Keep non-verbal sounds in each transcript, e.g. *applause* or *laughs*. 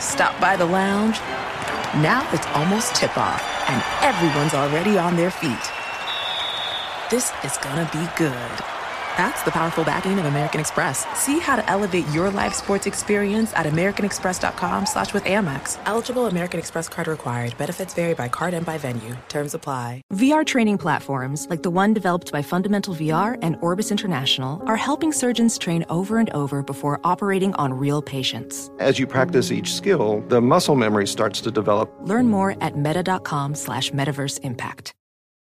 Stop by the lounge. Now it's almost tip off, and everyone's already on their feet. This is gonna be good. That's the powerful backing of American Express. See how to elevate your live sports experience at americanexpress.com slash with Amex. Eligible American Express card required. Benefits vary by card and by venue. Terms apply. VR training platforms, like the one developed by Fundamental VR and Orbis International, are helping surgeons train over and over before operating on real patients. As you practice each skill, the muscle memory starts to develop. Learn more at meta.com slash metaverse impact.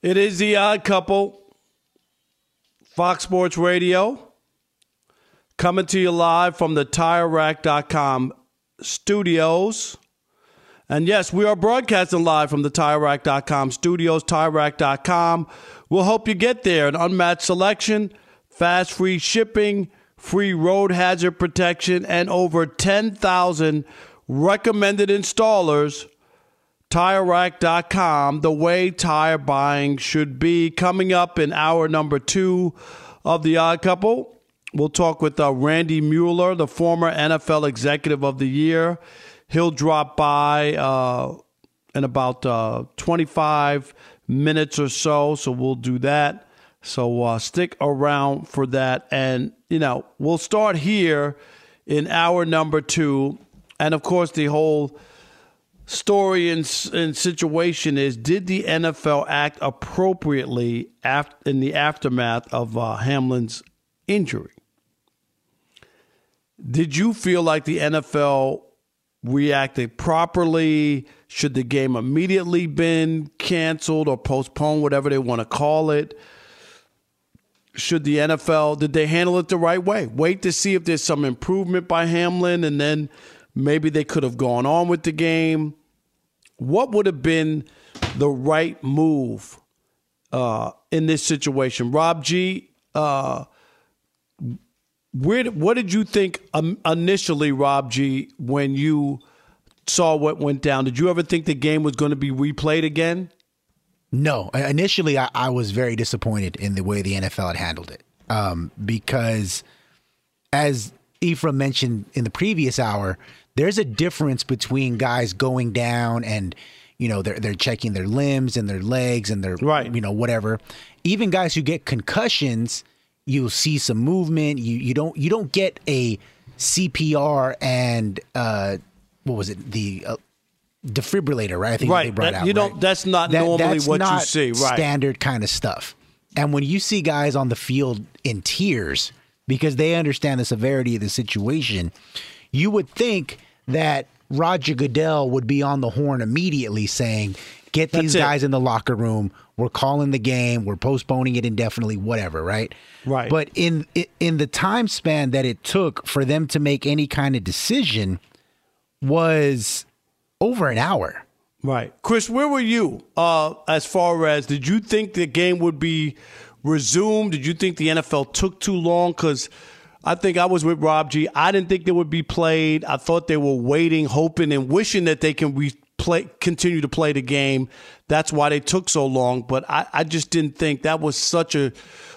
It is the odd couple, Fox Sports Radio, coming to you live from the TireRack.com studios. And yes, we are broadcasting live from the TireRack.com studios, TireRack.com. We'll help you get there. An unmatched selection, fast free shipping, free road hazard protection, and over 10,000 recommended installers TireRack.com, the way tire buying should be. Coming up in hour number two of The Odd Couple, we'll talk with uh, Randy Mueller, the former NFL Executive of the Year. He'll drop by uh, in about uh, 25 minutes or so, so we'll do that. So uh, stick around for that. And, you know, we'll start here in hour number two. And, of course, the whole story and, and situation is did the NFL act appropriately after, in the aftermath of uh, Hamlin's injury? Did you feel like the NFL reacted properly? Should the game immediately been canceled or postponed, whatever they want to call it? Should the NFL did they handle it the right way? Wait to see if there's some improvement by Hamlin and then maybe they could have gone on with the game what would have been the right move uh, in this situation? Rob G, uh, where, what did you think um, initially, Rob G, when you saw what went down? Did you ever think the game was going to be replayed again? No. Initially, I, I, was very disappointed in the way the NFL had handled it um, because, as Ephraim mentioned in the previous hour, there's a difference between guys going down and you know they're they're checking their limbs and their legs and their right. you know whatever. Even guys who get concussions, you'll see some movement. You you don't you don't get a CPR and uh, what was it the uh, defibrillator, right? I think Right. they brought That- out. you right? don't- that's not normally that's what you see, right. Standard kind of stuff. And when you see guys on the field in tears because they understand the severity of the situation, you would think that Roger Goodell would be on the horn immediately saying, "Get these That's it. guys in the locker room. We're calling the game. We're postponing it indefinitely. Whatever." Right. Right. But in in the time span that it took for them to make any kind of decision was over an hour. Right. Chris, where were you uh, as far as did you think the game would be resumed? Did you think the NFL took too long? Because I think I was with Rob G. I didn't think they would be played. I thought they were waiting, hoping, and wishing that they can re- play, continue to play the game. That's why they took so long. But I, I just didn't think that was such a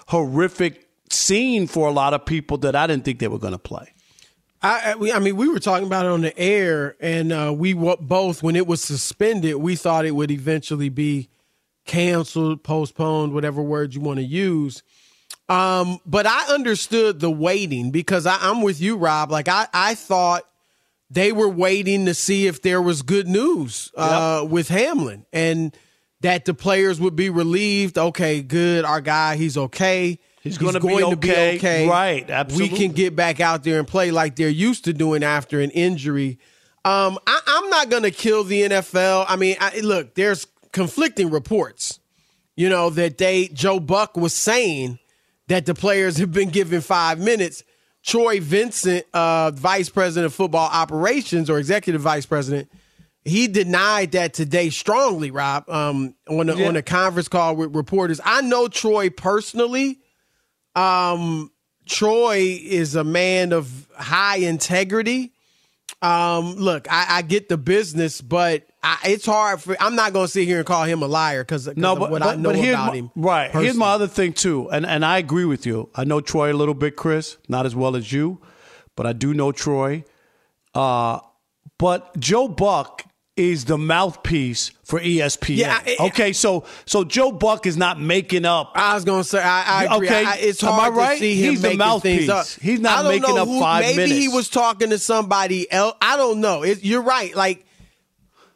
horrific scene for a lot of people that I didn't think they were going to play. I, I- mean, we were talking about it on the air, and uh, we both, when it was suspended, we thought it would eventually be canceled, postponed, whatever word you want to use. Um, but I understood the waiting because I, I'm with you, Rob. Like I, I thought they were waiting to see if there was good news uh, with Hamlin and that the players would be relieved. Okay, good. Our guy, he's okay. He's gonna be okay. Right, absolutely. We can get back out there and play like they're used to doing after an injury. Um, I, I'm not going to kill the NFL. I mean, I, look, there's conflicting reports. You know that they Joe Buck was saying that the players have been given five minutes. Troy Vincent, uh, vice president of football operations or executive vice president, he denied that today strongly. Rob, um, on a, Yeah. on a conference call with reporters, I know Troy personally. Um, Troy is a man of high integrity. Um, look, I, I get the business, but I, it's hard for. I'm not going to sit here and call him a liar because No, of but, what but, I know about my, him. right. Here's my other thing too, and and I agree with you. I know Troy a little bit, Chris, not as well as you, but I do know Troy. Uh, but Joe Buck is the mouthpiece for ESPN. Yeah, I- okay, so so Joe Buck is not making up. I was gonna say I, I agree. Okay, I, it's am I hard right? to see him He's the making mouthpiece. things up. He's not making up who- five maybe he was talking to somebody else. I don't know. It, you're right. Like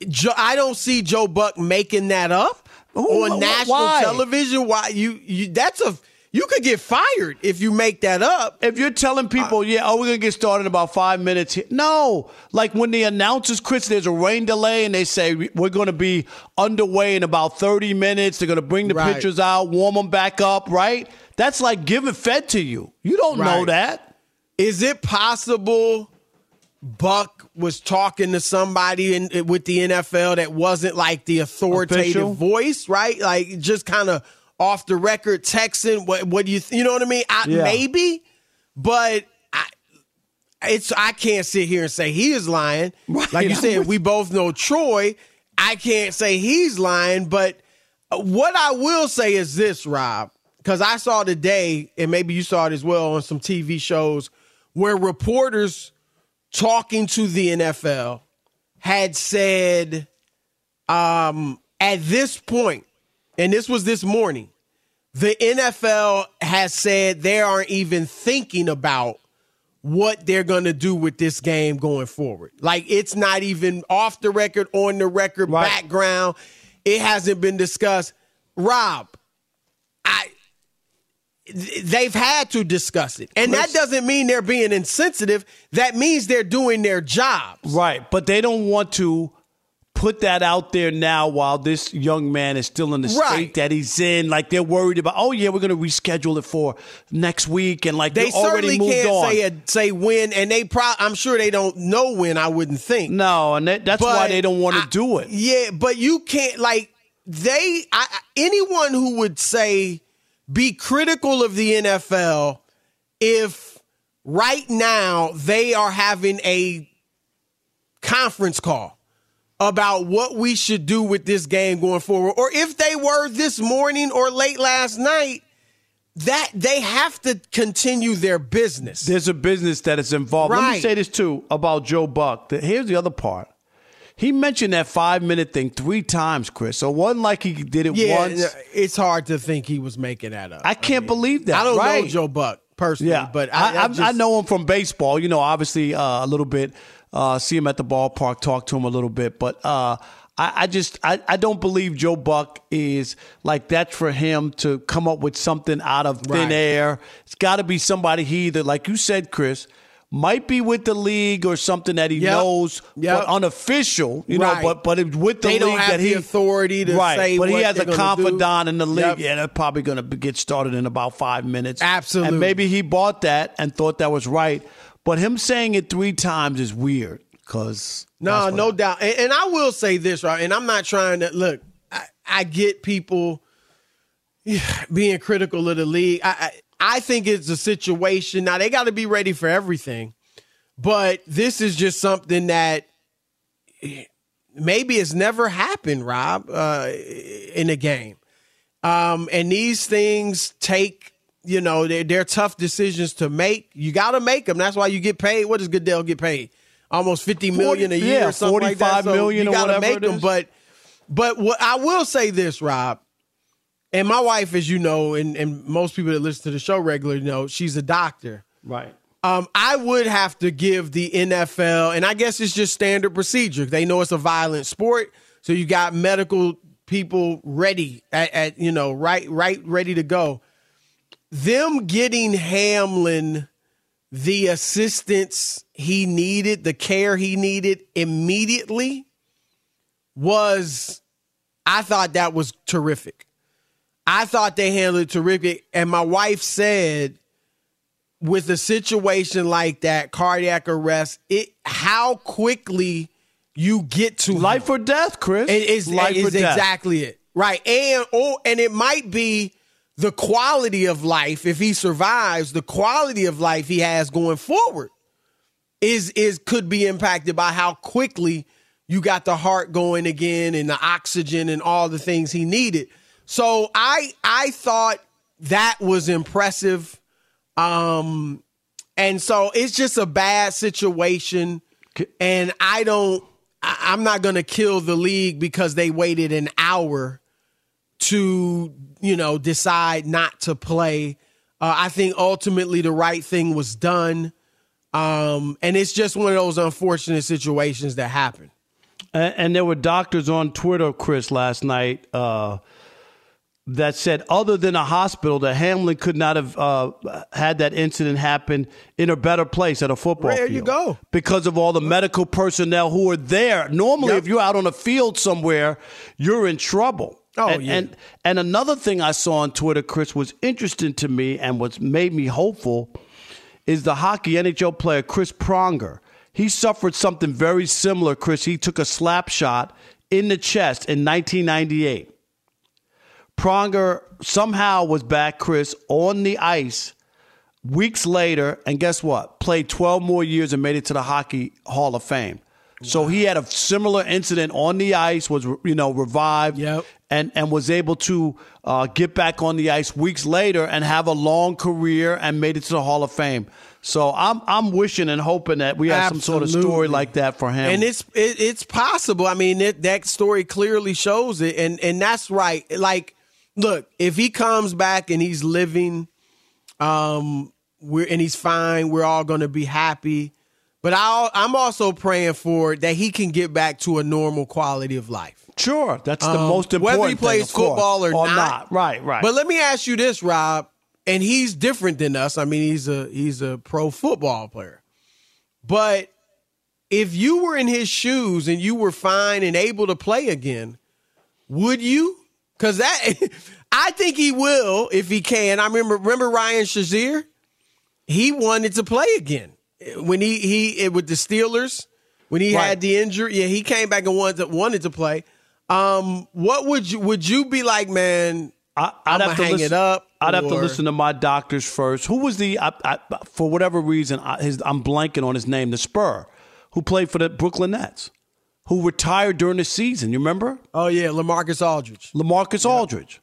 Joe, I don't see Joe Buck making that up Who- on national why? television. Why you, you? That's a you could get fired if you make that up. If you're telling people, uh, yeah, oh, we're gonna get started in about five minutes. Here. No, like when the announcers, Chris, there's a rain delay, and they say we're gonna be underway in about 30 minutes. They're gonna bring the Right. pitchers out, warm them back up, right? That's like giving fed to you. You don't know that. Is it possible Buck was talking to somebody in, with the NFL that wasn't like the authoritative Official? voice, right? Like just kind of off the record texting. What what do you th- you know what I mean? I, Yeah. Maybe, but I, it's I can't sit here and say he is lying. Right, Like you *laughs* said, we both know Troy. I can't say he's lying, but what I will say is this, Rob, because I saw today, and maybe you saw it as well on some TV shows, where reporters talking to the NFL had said, um, at this point, and this was this morning, the NFL has said they aren't even thinking about what they're going to do with this game going forward. Like it's not even off the record, on the record, Right. background. It hasn't been discussed. Rob, I they've had to discuss it. And that doesn't mean they're being insensitive. That means they're doing their jobs. Right, but they don't want to put that out there now while this young man is still in the Right. state that he's in. Like they're worried about, oh yeah, we're going to reschedule it for next week, and like They already moved can't on. say a, say when, and they pro- I'm sure they don't know when. I wouldn't think. no, and that, that's why they don't want to do it. Yeah, but you can't like they. I- anyone who would say be critical of the NFL if right now they are having a conference call about what we should do with this game going forward, or if they were this morning or late last night. That they have to continue their business. There's a business that is involved. Let me say this too about Joe Buck. Here's the other part. He mentioned that five minute thing three times, Chris. So it wasn't like he did it yeah, once. it's hard to think he was making that up. I can't believe that. I don't right. know Joe Buck personally, Yeah, but I, I, I, just, I know him from baseball. You know, obviously uh, a little bit uh, see him at the ballpark, talk to him a little bit. But uh, I, I, just I, I don't believe Joe Buck is like that's for him to come up with something out of thin Right. air. It's got to be somebody he either, like you said, Chris. Might be with the league or something that he Yep. knows, Yep. but unofficial, you know. But but with the They league that the he authority to right. say But he has a gonna do. confidant in the league. Yep. Yeah, they're probably going to get started in about five minutes. Absolutely. And maybe he bought that and thought that was right. But him saying it three times is weird because No, no doubt. And, and I will say this, right? And I'm not trying to look. I, I get people *sighs* being critical of the league. I, I I think it's a situation. Now they got to be ready for everything, but this is just something that maybe it's never happened, Rob, uh, in a game. Um, and these things take, you know, they're, they're tough decisions to make. You got to make them. That's why you get paid. What does Goodell get paid? Almost fifty million a year, yeah, or something like that. So million you gotta make them. But, but what I will say this, Rob, and my wife, as you know, and, and most people that listen to the show regularly know, she's a doctor. right. Um, I would have to give the NFL, and I guess it's just standard procedure. They know it's a violent sport, so you got medical people ready at, at you know right right ready to go. Them getting Hamlin the assistance he needed, the care he needed immediately was, I thought that was terrific. I thought they handled it terrific, and my wife said with a situation like that, cardiac arrest, it how quickly you get to Life or death, Chris. it is life is or death. exactly it. Right. And or and it might be the quality of life if he survives, the quality of life he has going forward is is could be impacted by how quickly you got the heart going again and the oxygen and all the things he needed. So I I thought that was impressive. Um and so it's just a bad situation and I don't I, I'm not going to kill the league because they waited an hour to, you know, decide not to play. Uh, I think ultimately the right thing was done. Um, and it's just one of those unfortunate situations that happen. And, and there were doctors on Twitter, Chris, last night uh, that said, other than a hospital, that Hamlin could not have uh, had that incident happen in a better place at a football There field. you go. Because of all the medical personnel who are there. Normally, Yep. if you're out on a field somewhere, you're in trouble. Oh, and, yeah. and and another thing I saw on Twitter, Chris, was interesting to me and what's made me hopeful is the hockey NHL player Chris Pronger. He suffered something very similar, Chris. He took a slap shot in the chest in 1998. Pronger somehow was back, Chris, on the ice weeks later, and guess what? Played 12 more years and made it to the Hockey Hall of Fame. So he had a similar incident on the ice, was you know revived, Yep. and and was able to uh, get back on the ice weeks later and have a long career and made it to the Hall of Fame. So I'm I'm wishing and hoping that we have some sort of story like that for him. And it's it, it's possible. I mean, it, that story clearly shows it, and and that's right. Like, look, if he comes back and he's living, um, we're and he's fine, we're all going to be happy. But I, I'm also praying for that he can get back to a normal quality of life. sure that's the Um, most important. Thing. Whether he thing, plays course. football or, not, right, right. But let me ask you this, Rob, and he's different than us. I mean, he's a he's a pro football player. But if you were in his shoes and you were fine and able to play again, would you? Because that *laughs* I think he will if he can. I remember remember Ryan Shazier? He wanted to play again when he he with the Steelers when he Right. had the injury. Yeah, he came back and wanted to, wanted to play. Um, what would you would you be like, man? I, I'd I'ma have to hang listen, it up, I'd have to listen to my doctors first. Who was the? I, I, for whatever reason, I, his, I'm blanking on his name. The Spur, who played for the Brooklyn Nets, who retired during the season. You remember Oh yeah, LaMarcus Aldridge. LaMarcus Aldridge,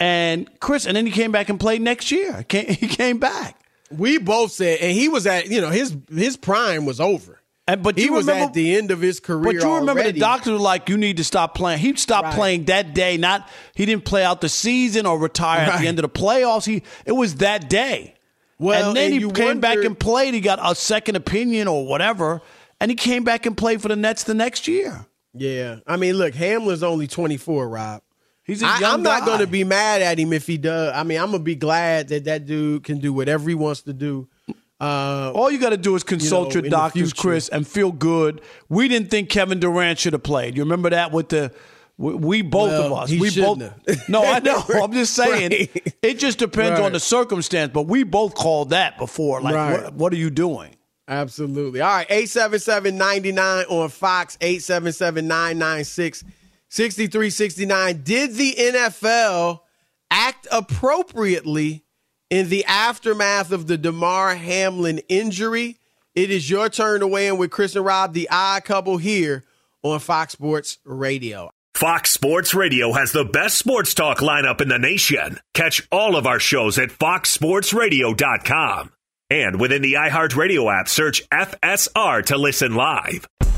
and Chris, and then he came back and played next year. Came, *laughs* he came back. We both said, and he was at you know his his prime was over. And but he you was remember, at the end of his career. But you remember already. the doctors were like, "You need to stop playing." He stopped Right. playing that day. Not he didn't play out the season or retire at the end of the playoffs. He it was that day. Well, and then and he came back and played. He got a second opinion or whatever, and he came back and played for the Nets the next year. Yeah, I mean, look, Hamlin's only 24, Rob. He's a I, young I'm not going to be mad at him if he does. I mean, I'm going to be glad that that dude can do whatever he wants to do. Uh, All you got to do is consult know, your doctors. Chris, and feel good. We didn't think Kevin Durant should have played. You remember that with the we, we both Well, of us. he we both. have. No, I *laughs* know. I'm just saying. Right. It just depends Right. on the circumstance. But we both called that before. Like, Right. what, what are you doing? Absolutely. All right, 877-99 on Fox, 877-996-6369. Did the NFL act appropriately in the aftermath of the Damar Hamlin injury? It is your turn to weigh in with Chris and Rob, the odd couple here on Fox Sports Radio. Fox Sports Radio has the best sports talk lineup in the nation. Catch all of our shows at foxsportsradio.com. And within the iHeartRadio app, search FSR to listen live.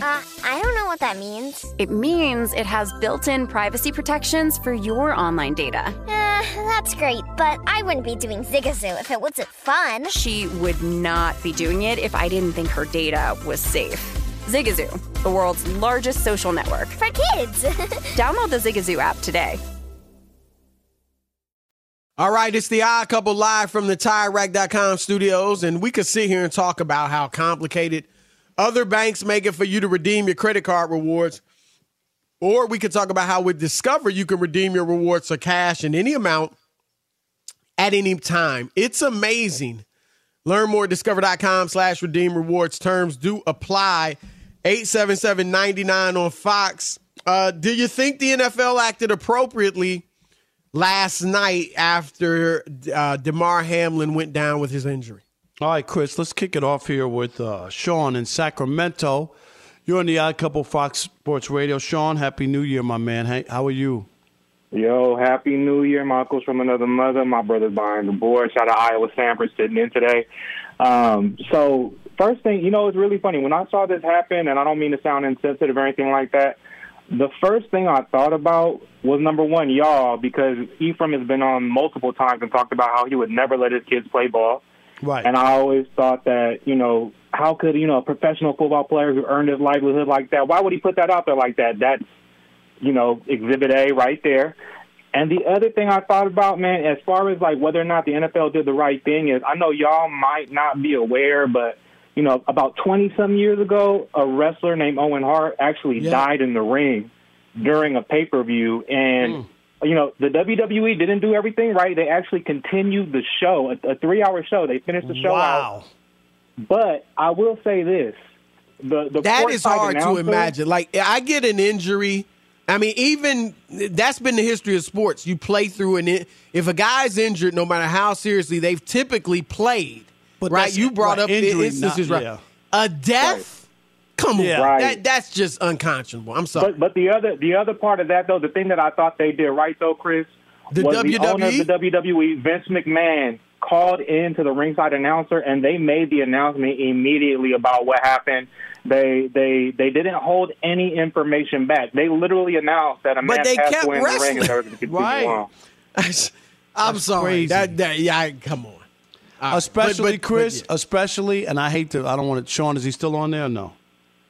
Uh, I don't know what that means. It means it has built in privacy protections for your online data. Uh, that's great, but I wouldn't be doing Zigazoo if it wasn't fun. She would not be doing it if I didn't think her data was safe. Zigazoo, the world's largest social network. For kids. *laughs* Download the Zigazoo app today. All right, it's the Odd Couple live from the TireRack.com studios, and we could sit here and talk about how complicated other banks make it for you to redeem your credit card rewards. Or we could talk about how with Discover you can redeem your rewards for cash in any amount at any time. It's amazing. Learn more at discover.com slash redeem rewards. Terms do apply. 877-99 on Fox. Uh, do you think the NFL acted appropriately last night after uh, Damar Hamlin went down with his injury? All right, Chris, let's kick it off here with uh, Sean in Sacramento. You're on the Odd Couple Fox Sports Radio. Sean, Happy New Year, my man. Hey, how are you? Yo, Happy New Year. My uncle's from another mother. My brother's behind the board. Shout out Iowa Sanford sitting in today. Um, so, first thing, you know, it's really funny. When I saw this happen, and I don't mean to sound insensitive or anything like that, the first thing I thought about was number one, y'all, because Ephraim has been on multiple times and talked about how he would never let his kids play ball. Right. And I always thought that, you know, how could, you know, a professional football player who earned his livelihood like that, why would he put that out there like that? That's, you know, exhibit A right there. And the other thing I thought about, man, as far as like whether or not the NFL did the right thing is I know y'all might not be aware, but you know, about 20 some years ago, a wrestler named Owen Hart actually Yeah. died in the ring during a pay-per-view and hmm. You know, the WWE didn't do everything right. They actually continued the show, a, a 3-hour show. They finished the show out. Wow. But I will say this. The the That is hard to imagine. Like I get an injury. I mean, even that's been the history of sports. You play through an in- if a guy's injured, no matter how seriously, they've typically played. But right? You brought right, up the injury, instances, not- right? yeah. A death. Come on, Yeah. Right. that that's just unconscionable. I'm sorry. But but the other the other part of that though, the thing that I thought they did right though, Chris, The was the WWE? owner of the WWE, Vince McMahon, called in to the ringside announcer and they made the announcement immediately about what happened. They they they didn't hold any information back. They literally announced that a man But they passed kept away in the ring wrestling. and they were going to continue Right. on. *laughs* I'm sorry. crazy. That, that yeah, come on. All right. especially But- but- Chris, but especially, and I hate to, I don't want to. Sean, is he still on there? or No.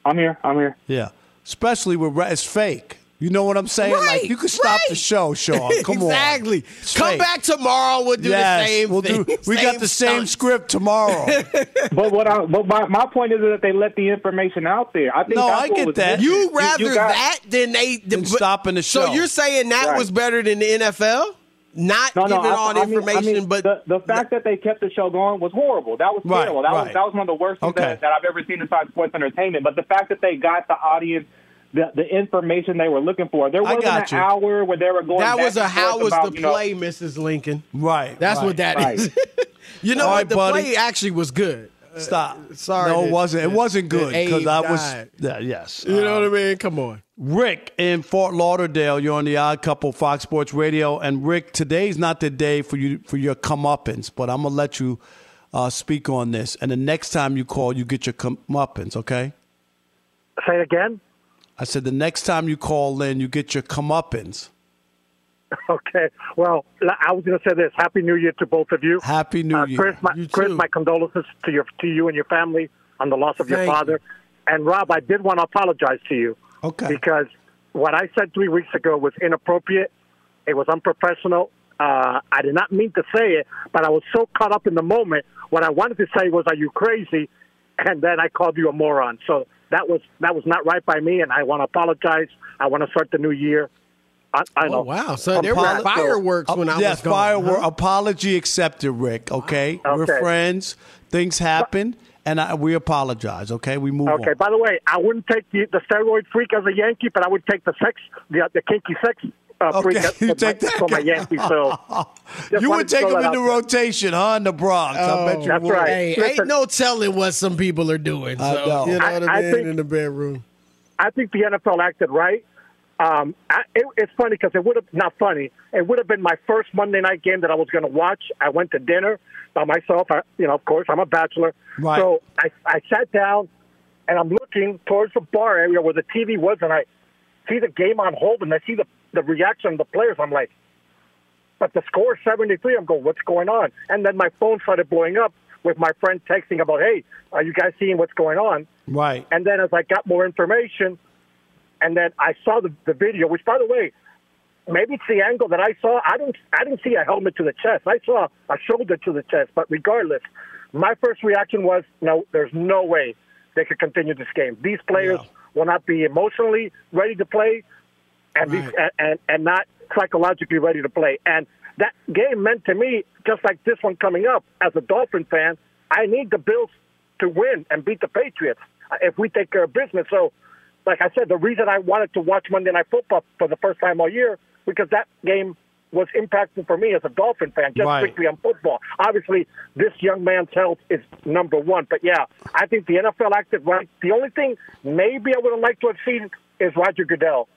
I'm here. I'm here. Yeah, especially with it's fake. You know what I'm saying? Right, like you could stop the show, Sean. *laughs* Come on, exactly. Come fake. back tomorrow. We'll do yes, the same we'll thing. do. We got the same stunt. script tomorrow. *laughs* but what I but my, my point is that they let the information out there. I think No, that's I get was that. You rather got- that than they Than but- stopping the show. So you're saying that Right. was better than the NFL? Not No, no, giving I, all the I mean- information, I mean, but the, the fact that they kept the show going was horrible. That was Right, terrible. That was that was one of the worst things Okay. that, that I've ever seen inside sports entertainment. But the fact that they got the audience the the information they were looking for, there wasn't an you. hour where they were going. that back was a and how was about, the you know, play, Mrs. Lincoln. right. That's right. what that is. Right. *laughs* you know All what? right, The buddy. play actually was good. Stop. sorry No, it wasn't. It wasn't good because Abe I was. died. Yeah, yes. You know Uh, what I mean? Come on. Rick in Fort Lauderdale, you're on the Odd Couple Fox Sports Radio, and Rick, today's not the day for you for your comeuppance, but I'm gonna let you uh, speak on this, and the next time you call, you get your comeuppance, okay? Say it again. I said the next time you call in, you get your comeuppance. *laughs* Okay. Well, I was going to say this. Happy New Year to both of you. Happy New Uh, Year. Chris, my, You Chris, my condolences to your to you and your family on the loss of your Thank you. father. And Rob, I did want to apologize to you Okay. because what I said three weeks ago was inappropriate. It was unprofessional. Uh, I did not mean to say it, but I was so caught up in the moment. What I wanted to say was, "Are you crazy?" And then I called you a moron. So that was that was not right by me, and I want to apologize. I want to start the new year. I, I know. Oh, wow. So there were Apolo- fireworks when I yes, was gone. firework. huh? Apology accepted, Rick. Okay? we're friends. Things happen, and I, we apologize. Okay, we move Okay. on. By the way, I wouldn't take the, the steroid freak as a Yankee, but I would take the sex, the, the kinky sex uh, freak Okay, as, you for, take my, that for my guy. Yankee. So *laughs* you would take throw him into out there. rotation, huh? In the Bronx. I bet you That's would. right. Hey, Listen. ain't no telling what some people are doing. So, I know. You know I- what I I mean? think- in the bedroom. I think the NFL acted right. Um, I, it, it's funny because it would have not funny. It would have been my first Monday night game that I was going to watch. I went to dinner by myself. I, you know, of course, I'm a bachelor. Right. So I, I sat down and I'm looking towards the bar area where the TV was, and I see the game on hold, and I see the the reaction of the players. I'm like, but the score is 73. I'm going, what's going on? And then my phone started blowing up with my friend texting about, hey, are you guys seeing what's going on? Right. And then as I got more information, and then I saw the, the video, which by the way, maybe it's the angle that I saw. I didn't I didn't see a helmet to the chest. I saw a shoulder to the chest. But regardless, my first reaction was, no, there's no way they could continue this game. These players will not be emotionally ready to play, and these, and, and and not psychologically ready to play. And that game meant to me, just like this one coming up, as a Dolphin fan, I need the Bills to win and beat the Patriots if we take care of business. So, like I said, the reason I wanted to watch Monday Night Football for the first time all year because that game was impactful for me as a Dolphin fan, just Right. strictly on football. Obviously, this young man's health is number one. But yeah, I think the NFL acted right. The only thing maybe I would have liked to have seen is Roger Goodell.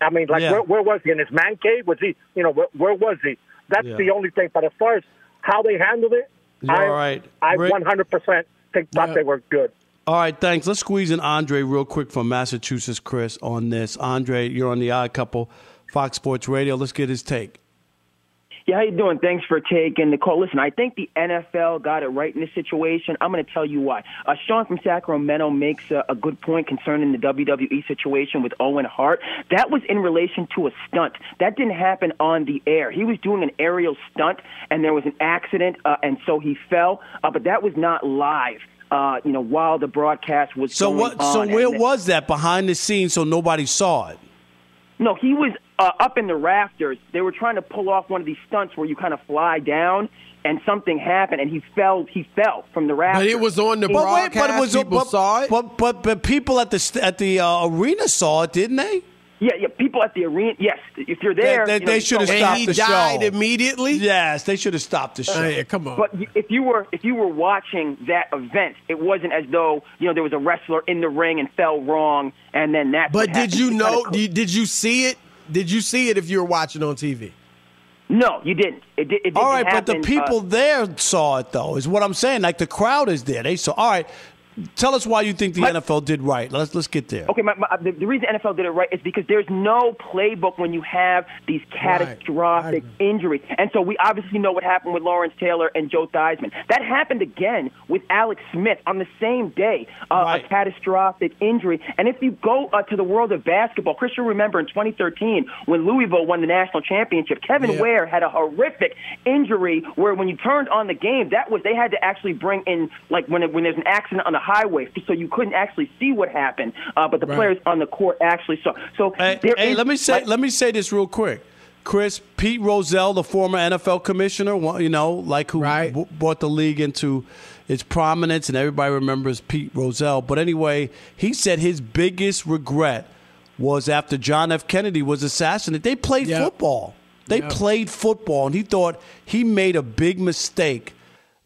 I mean, like, Yeah. where, where was he in his man cave? Was he, you know, where, where was he? That's Yeah. the only thing. But as far as how they handled it, You're I, all right. I Rick- 100% think thought they were good. All right, thanks. Let's squeeze in Andre real quick from Massachusetts, Chris, on this. Andre, you're on the Odd Couple, Fox Sports Radio. Let's get his take. Yeah, how you doing? Thanks for taking the call. Listen, I think the NFL got it right in this situation. I'm going to tell you why. Uh, Sean from Sacramento makes a, a good point concerning the WWE situation with Owen Hart. That was in relation to a stunt. That didn't happen on the air. He was doing an aerial stunt, and there was an accident, uh, and so he fell. Uh, but that was not live. Uh, you know, while the broadcast was So going what? So where was that behind the scenes so nobody saw it? No, he was uh, up in the rafters. They were trying to pull off one of these stunts where you kind of fly down, and something happened, and he fell. He fell from the rafters. But it was on the But wait, but it was People but, saw it. But but but people at the st- at the uh, arena saw it, didn't they? Yeah, yeah. People at the arena. Yes, if you're there, they, you know, they you should have saw- stopped he the died show immediately. Yes, they should have stopped the show. Hey, come on. But if you were if you were watching that event, it wasn't as though you know there was a wrestler in the ring and fell wrong, and then that. But did you know? Did did you see it? Did you see it if you were watching on TV? No, you didn't. It, did, it didn't All right, but the people uh, there saw it though. Is what I'm saying. Like the crowd is there. They saw. All right, tell us why you think the NFL did right. Let's let's get there. Okay, my, my, the, the reason NFL did it right is because there's no playbook when you have these catastrophic injuries. And so we obviously know what happened with Lawrence Taylor and Joe Theismann. That happened again with Alex Smith on the same day, uh, a catastrophic injury. And if you go uh, to the world of basketball, Chris, you'll remember in 2013 when Louisville won the national championship, Kevin Yeah. Ware had a horrific injury where when you turned on the game, that was they had to actually bring in like when it, when there's an accident on the highway, so you couldn't actually see what happened, uh, but the Right. players on the court actually saw. So Hey, there hey, is- let me say like- let me say this real quick. Chris Pete Rozelle, the former NFL commissioner, one- you know, like who b- brought the league into its prominence, and everybody remembers Pete Rozelle. But anyway, he said his biggest regret was after John F. Kennedy was assassinated. They played Yep. football. They Yep. played football, and he thought he made a big mistake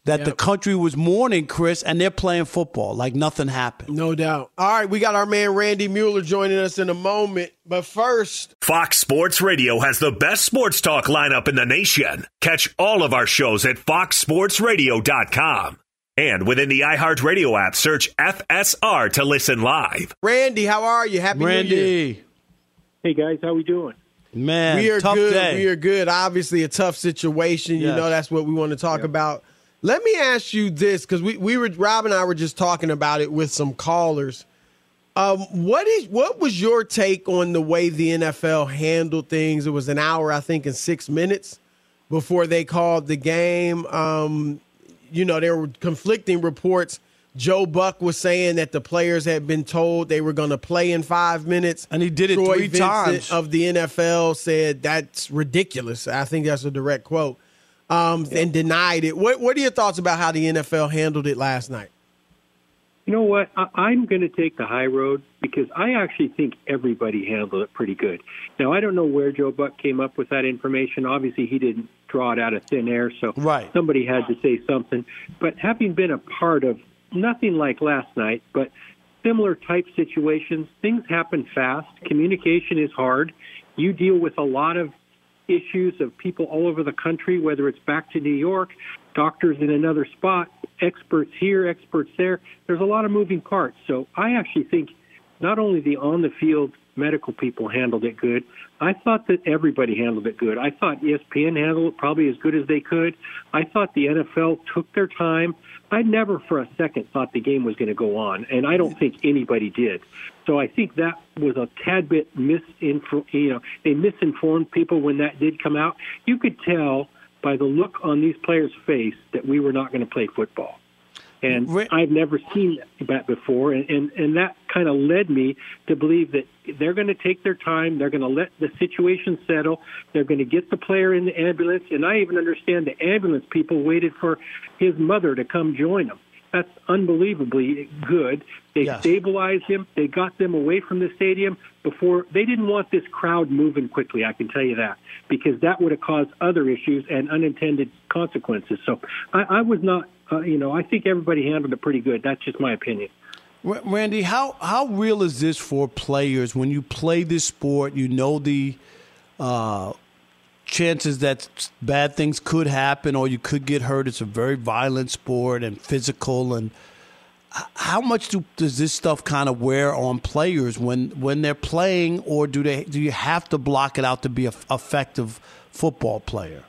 that the country was mourning, Chris, and they're playing football like nothing happened. No doubt. All right, we got our man Randy Mueller joining us in a moment. But first, Fox Sports Radio has the best sports talk lineup in the nation. Catch all of our shows at foxsportsradio.com. And within the iHeartRadio app, search FSR to listen live. Randy, how are you? Happy New Year. Randy, Hey guys, how we doing? man, we are tough good. day. We are good. Obviously, a tough situation. You know, that's what we want to talk about. Let me ask you this because we, we were Rob and I were just talking about it with some callers. Um, what is what was your take on the way the NFL handled things? It was an hour, I think, and six minutes before they called the game. Um, you know, there were conflicting reports. Joe Buck was saying that the players had been told they were going to play in five minutes, and he did it Troy three Vincent times. Of the NFL said that's ridiculous. I think that's a direct quote, um, and denied it. What What are your thoughts about how the NFL handled it last night? You know what? I, I'm going to take the high road because I actually think everybody handled it pretty good. Now, I don't know where Joe Buck came up with that information. Obviously, he didn't draw it out of thin air, so right. somebody had to say something. But having been a part of nothing like last night, but similar type situations, things happen fast. Communication is hard. You deal with a lot of issues of people all over the country, whether it's back to New York, doctors in another spot, experts here, experts there. There's a lot of moving parts. So I actually think not only the on the field medical people handled it good, I thought that everybody handled it good. I thought ESPN handled it probably as good as they could. I thought the NFL took their time. I never for a second thought the game was going to go on, and I don't think anybody did. So I think that was a tad bit misinfo. You know, they misinformed people when that did come out. You could tell by the look on these players' face that we were not going to play football. And I've never seen that before, and, and, and that kind of led me to believe that they're going to take their time. They're going to let the situation settle. They're going to get the player in the ambulance. And I even understand the ambulance people waited for his mother to come join them. That's unbelievably good. They Yes. stabilized him. They got them away from the stadium before they didn't want this crowd moving quickly. I can tell you that because that would have caused other issues and unintended consequences. So I, I was not, uh, you know, I think everybody handled it pretty good. That's just my opinion. Randy, how how real is this for players when you play this sport? You know the uh, chances that bad things could happen or you could get hurt. It's a very violent sport and physical. And how much do, does this stuff kind of wear on players when when they're playing, or do they do you have to block it out to be a effective football player?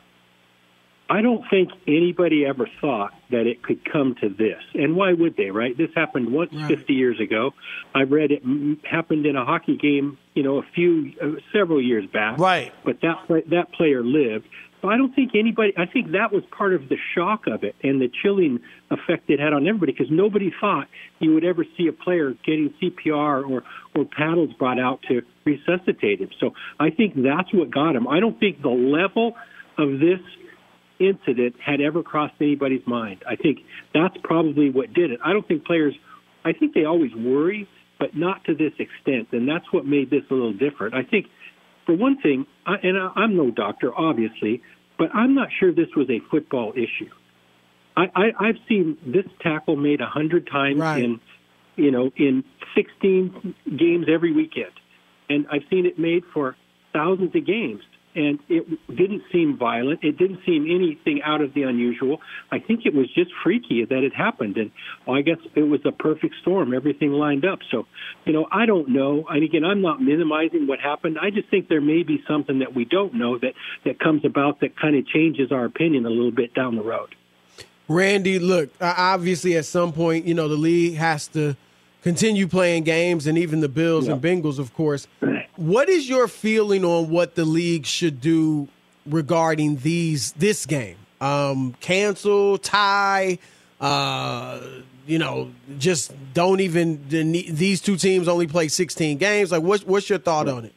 I don't think anybody ever thought that it could come to this. And why would they, right? This happened once 50 years ago. I read it m- happened in a hockey game, you know, a few, uh, several years back. Right. But that, that player lived. So I don't think anybody, I think that was part of the shock of it and the chilling effect it had on everybody because nobody thought you would ever see a player getting CPR or, or paddles brought out to resuscitate him. So I think that's what got him. I don't think the level of this incident had ever crossed anybody's mind. I think that's probably what did it. I don't think players, I think they always worry, but not to this extent. And that's what made this a little different. I think, for one thing, I, and I, I'm no doctor, obviously, but I'm not sure this was a football issue. I, I, I've seen this tackle made a hundred times in, you know, in 16 games every weekend, and I've seen it made for thousands of games and it didn't seem violent. It didn't seem anything out of the unusual. I think it was just freaky that it happened, and well, I guess it was a perfect storm. Everything lined up. So, you know, I don't know. And again, I'm not minimizing what happened. I just think there may be something that we don't know that that comes about that kind of changes our opinion a little bit down the road. Randy, look, obviously at some point, you know, the league has to continue playing games and even the Bills and Bengals, of course. What is your feeling on what the league should do regarding these this game? Um, cancel, tie, uh, you know, just don't even these two teams only play 16 games. Like what's what's your thought on it?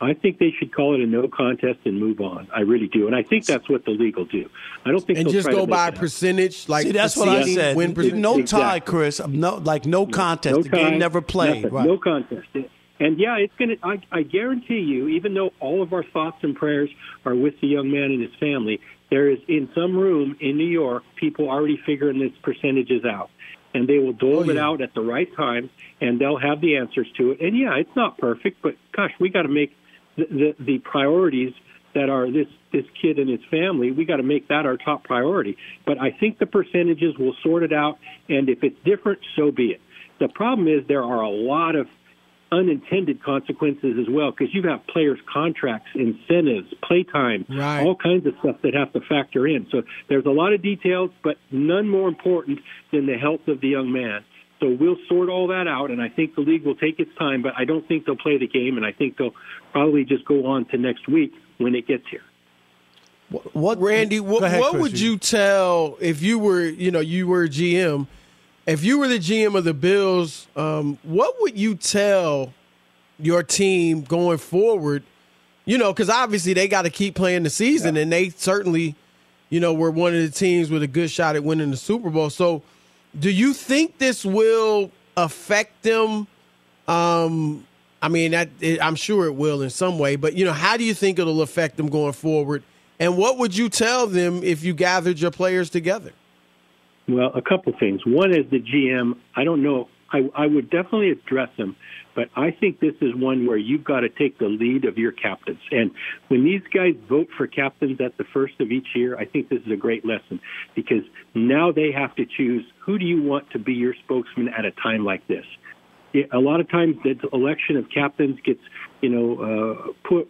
I think they should call it a no contest and move on. I really do, and I think that's what the league will do. I don't think And they'll just try to go make by it happen. percentage, like See, that's what I said. Win percentage. no tie, Exactly. Chris. No, like no contest. No the game never played. Right. No contest. And yeah, it's gonna. I, I guarantee you, even though all of our thoughts and prayers are with the young man and his family, there is in some room in New York people already figuring these percentages out, and they will dole Oh, it out at the right time, and they'll have the answers to it. And yeah, it's not perfect, but gosh, we got to make the, the the priorities that are this this kid and his family. We got to make that our top priority. But I think the percentages will sort it out, and if it's different, so be it. The problem is there are a lot of unintended consequences as well because you have players' contracts, incentives, playtime, Right. all kinds of stuff that have to factor in. So there's a lot of details, but none more important than the health of the young man. So we'll sort all that out, and I think the league will take its time, but I don't think they'll play the game, and I think they'll probably just go on to next week when it gets here. What, Randy? What, ahead, what would you tell if you were, you know, you were GM? If you were the GM of the Bills, um, what would you tell your team going forward? You know, because obviously they got to keep playing the season, and they certainly, you know, were one of the teams with a good shot at winning the Super Bowl. So, do you think this will affect them? Um, I mean, that, it, I'm sure it will in some way, but you know, how do you think it'll affect them going forward? And what would you tell them if you gathered your players together? Well, a couple things. One is the GM. I don't know. I, I would definitely address him, but I think this is one where you've got to take the lead of your captains. And when these guys vote for captains at the first of each year, I think this is a great lesson because now they have to choose who do you want to be your spokesman at a time like this. A lot of times, the election of captains gets, you know, uh, put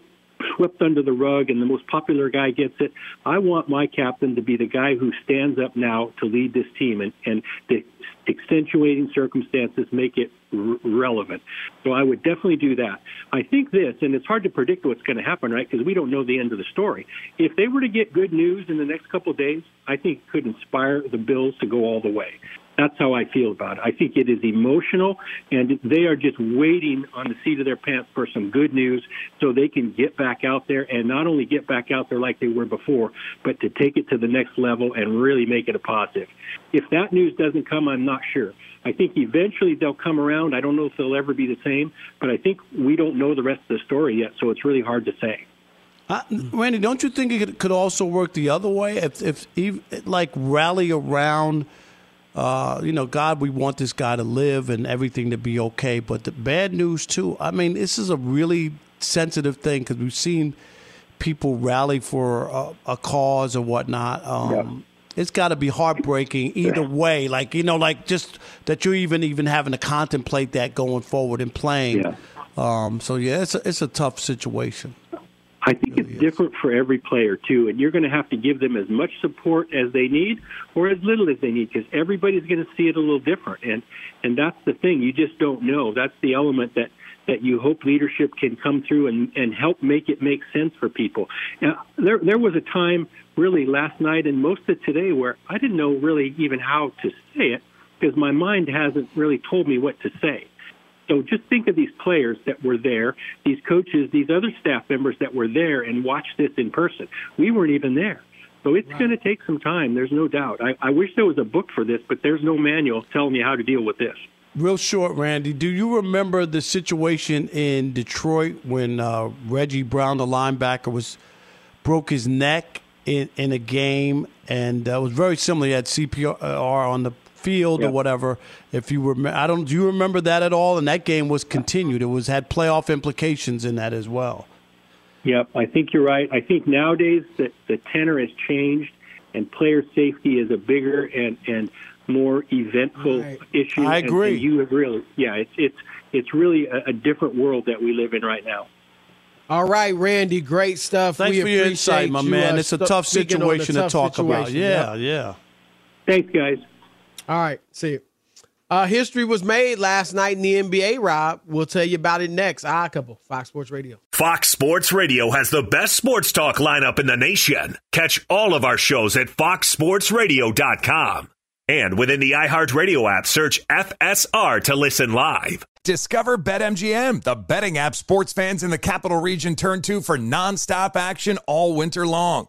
swept under the rug and the most popular guy gets it. I want my captain to be the guy who stands up now to lead this team and, and the accentuating circumstances make it r- relevant. So I would definitely do that. I think this, and it's hard to predict what's going to happen, right? Because we don't know the end of the story. If they were to get good news in the next couple of days, I think it could inspire the Bills to go all the way. That's how I feel about it. I think it is emotional, and they are just waiting on the seat of their pants for some good news so they can get back out there and not only get back out there like they were before, but to take it to the next level and really make it a positive. If that news doesn't come, I'm not sure. I think eventually they'll come around. I don't know if they'll ever be the same, but I think we don't know the rest of the story yet, so it's really hard to say. Uh, Randy, don't you think it could also work the other way? If, if, like rally around, uh, you know, God, we want this guy to live and everything to be okay. But the bad news too. I mean, this is a really sensitive thing because we've seen people rally for a, a cause or whatnot. Um, It's got to be heartbreaking either way. Like you know, like just that you're even even having to contemplate that going forward and playing. Um, so yeah, it's a, it's a tough situation. I think it's different for every player too, and you're going to have to give them as much support as they need or as little as they need because everybody's going to see it a little different, and and that's the thing. You just don't know. That's the element that that you hope leadership can come through and and help make it make sense for people. Now, there there was a time really last night and most of today where I didn't know really even how to say it because my mind hasn't really told me what to say. So just think of these players that were there, these coaches, these other staff members that were there and watched this in person. We weren't even there. So it's going to take some time. There's no doubt. I, I wish there was a book for this, but there's no manual telling you how to deal with this. Real short, Randy. Do you remember the situation in Detroit when uh, Reggie Brown, the linebacker, was broke his neck in, in a game, and uh, it was very similar. He had CPR on the field or whatever. If you were, I don't. Do you remember that at all? And that game was continued. It was had playoff implications in that as well. Yep, I think you're right. I think nowadays that the tenor has changed, and player safety is a bigger and and more eventful issue. I agree. And you have really, yeah, it's it's it's really a, a different world that we live in right now. All right, Randy, great stuff. Thanks we for your insight, my you, man. uh, It's a tough speaking on situation to tough talk about. situation. Yeah, Yep. yeah. Thanks, guys. All right, see you. Uh, history was made last night in the NBA, Rob. We'll tell you about it next. I couple, Fox Sports Radio. Fox Sports Radio has the best sports talk lineup in the nation. Catch all of our shows at foxsportsradio.com. And within the iHeartRadio app, search FSR to listen live. Discover BetMGM, the betting app sports fans in the capital region turn to for nonstop action all winter long.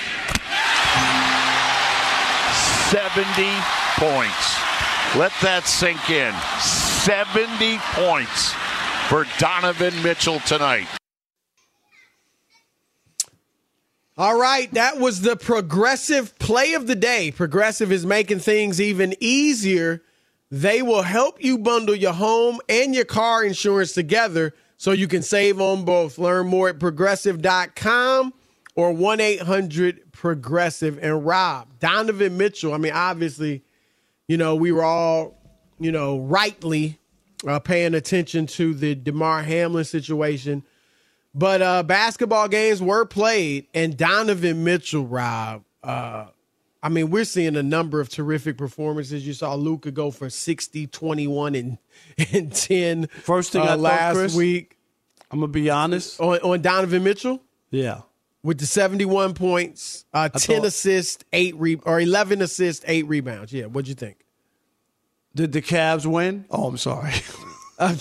70 points. Let that sink in. 70 points for Donovan Mitchell tonight. All right, that was the progressive play of the day. Progressive is making things even easier. They will help you bundle your home and your car insurance together so you can save on both. Learn more at progressive.com or 1 800 Progressive. And Rob, Donovan Mitchell, I mean, obviously, you know, we were all, you know, rightly uh, paying attention to the Damar Hamlin situation. But uh, basketball games were played, and Donovan Mitchell, Rob, uh, I mean, we're seeing a number of terrific performances. You saw Luka go for 60, 21, and, *laughs* and 10 First thing uh, I thought, last Chris, week. I'm going to be honest. On, on Donovan Mitchell? Yeah. With the 71 points, uh, 10 thought- assists, 8 re- or 11 assists, 8 rebounds. Yeah, what'd you think? Did the Cavs win? Oh, I'm sorry. *laughs* Uh,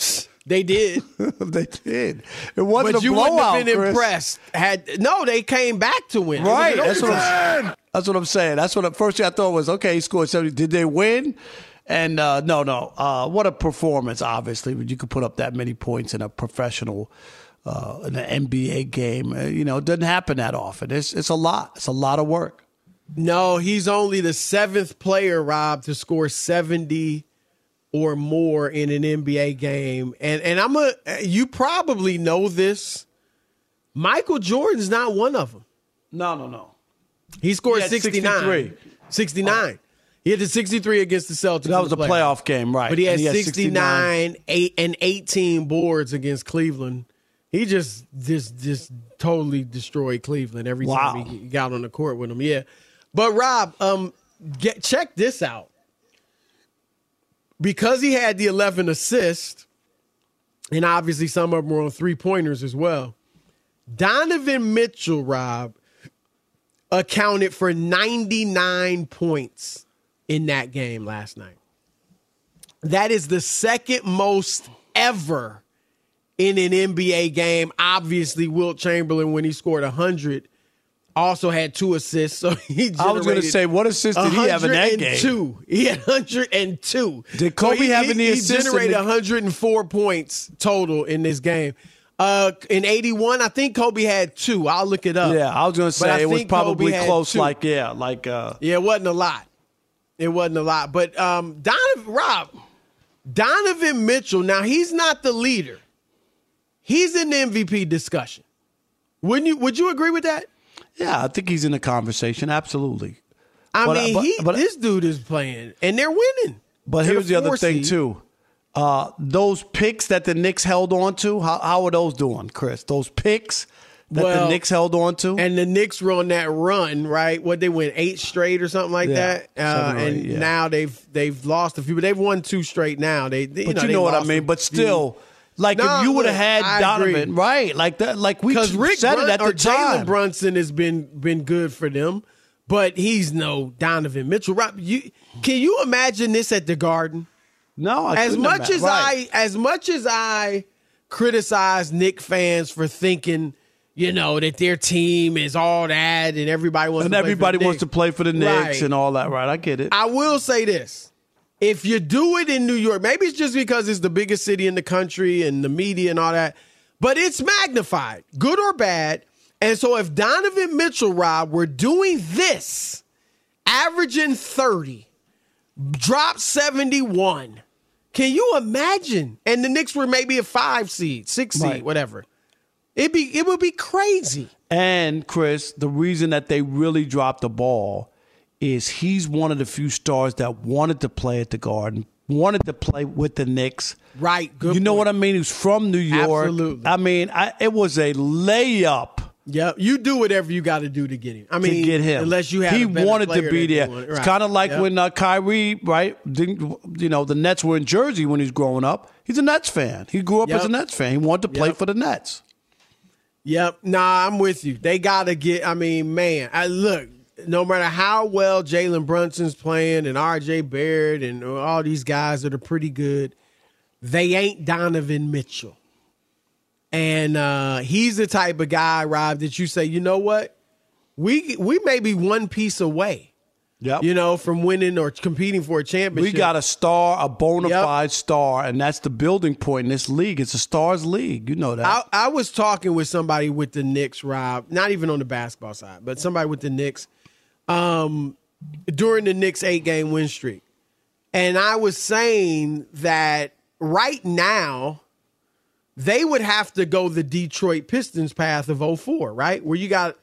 they did. *laughs* they did. It wasn't but a you blowout, wouldn't have been Chris. impressed. Had no, they came back to win. Right. an That's what. I'm, that's what I'm saying. That's what the first thing I thought was okay, he scored 70. Did they win? And uh, no, no. Uh, what a performance, obviously. When you could put up that many points in a professional, uh, in an NBA game, uh, you know, it doesn't happen that often. It's, it's a lot. It's a lot of work. No, he's only the seventh player, Rob, to score 70 or more in an NBA game. And and I'm a you probably know this. Michael Jordan's not one of them. No, no, no. He scored He 69. 63. 69. He had the 63 against the Celtics. That was a playoff game, right. But he had, he had 69, 8 and 18 boards against Cleveland. He just just just totally destroyed Cleveland every Wow. time he got on the court with him. Yeah. But Rob, um get check this out. Because he had the 11 assists and obviously some of them were on three pointers as well. Donovan Mitchell, Rob, accounted for 99 points in that game last night. That is the second most ever in an NBA game. Obviously, Wilt Chamberlain, when he scored 100, also had two assists. So *laughs* he I was going to say, what assist did he have in that game? 102. He had 102. Did Kobe So he, have he- any he assists in generated the- 104 points total in this game. Uh, in 81, I think Kobe had two. I'll look it up. Yeah, I was going to say it was probably close, two. like, yeah, like, uh, Yeah, it wasn't a lot. It wasn't a lot. But um, Donovan, Rob, Donovan Mitchell, now he's not the leader. He's in the MVP discussion. Wouldn't you? Would you agree with that? yeah, I think he's in the conversation. Absolutely. I But- mean, but- he, but- this dude is playing, and they're winning. But They're here's the other thing seed. too. Uh, those picks that the Knicks held on to, how, how are those doing, Chris? Those picks that Well, the Knicks held on to? And the Knicks were on that run, right? What they went eight straight or something like Yeah, that. Uh, and eight, yeah. now they've they've lost a few, but they've won two straight now. They, they- but know, you know what I mean. But few. Still, like Nah, if you would have had I Donovan, agree. right? Like that, like we because Rick said Brun- it at or the Jalen time. Brunson has been been good for them, but he's no Donovan Mitchell. Rob, you can you imagine this at the Garden? No, I as much ima- as right. I as much as I criticize Knick fans for thinking, you know, that their team is all that and everybody wants and to play for everybody the wants Knicks. to play for the Knicks Right. and all that, right? I get it. I will say this. If you do it in New York, maybe it's just because it's the biggest city in the country and the media and all that, but it's magnified, good or bad. And so if Donovan Mitchell, Rob, were doing this, averaging 30, drop 71. Can you imagine? And the Knicks were maybe a five seed, six seed, Right. whatever. It'd be it would be crazy. And Chris, the reason that they really dropped the ball is he's one of the few stars that wanted to play at the Garden, wanted to play with the Knicks. Right. Good. you know what I mean? He's from New York. Absolutely. I mean, I, it was a layup Yep. You do whatever you got to do to get him. I mean, to get him. unless you have he wanted to be there. want- It's kind of like Yep. when uh, Kyrie, right? Didn't, you know, the Nets were in Jersey when he was growing up. He's a Nets fan. He grew up as a Nets fan. He wanted to play Yep. for the Nets. Yep. Nah, I'm with you. They got to get. I mean, man, I look. No matter how well Jalen Brunson's playing and R.J. Barrett and all these guys that are pretty good, they ain't Donovan Mitchell. And uh, he's the type of guy, Rob, that you say, you know what, we we may be one piece away. Yep. You know, from winning or competing for a championship. We got a star, a bona Yep. fide star, and that's the building point in this league. It's a stars league. You know that. I, I was talking with somebody with the Knicks, Rob, not even on the basketball side, but somebody with the Knicks um, during the Knicks eight game win streak. And I was saying that right now, they would have to go the Detroit Pistons path of 04, right? Where you got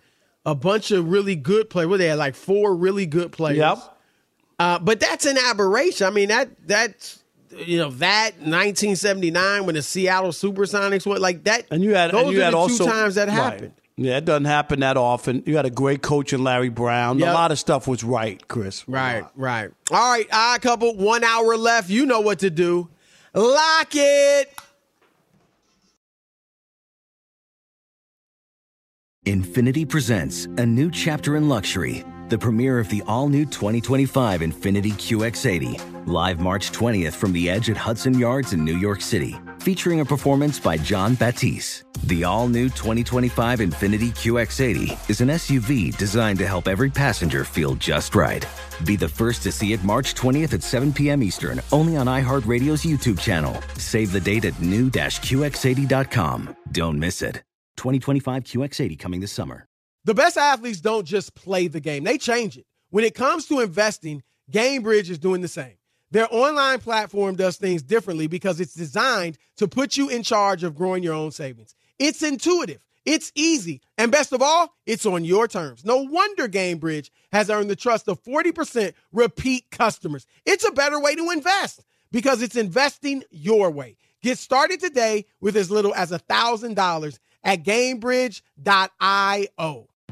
a bunch of really good players. Where they had like four really good players. Yep. Uh, but that's an aberration. I mean, that that's you know that 1979 when the Seattle SuperSonics went like that. and you had, those and you are had the also two times that right. Happened. Yeah, it doesn't happen that often. You had a great coach in Larry Brown. Yep. A lot of stuff was right, Chris. Right, right. All right, odd couple. One hour left. You know what to do. Lock it. Infiniti presents a new chapter in luxury, the premiere of the all new 2025 Infiniti QX80, live March 20th from the edge at Hudson Yards in New York City, featuring a performance by Jon Batiste. The all new 2025 Infiniti QX80 is an SUV designed to help every passenger feel just right. Be the first to see it March 20th at 7 p.m. Eastern, only on iHeartRadio's YouTube channel. Save the date at new-QX80.com. Don't miss it. 2025 QX80 coming this summer. The best athletes don't just play the game, they change it. When it comes to investing, Gainbridge is doing the same. Their online platform does things differently because it's designed to put you in charge of growing your own savings. It's intuitive, it's easy, and best of all, it's on your terms. No wonder Gainbridge has earned the trust of 40% repeat customers. It's a better way to invest because it's investing your way. Get started today with as little as $1,000 at Gainbridge.io.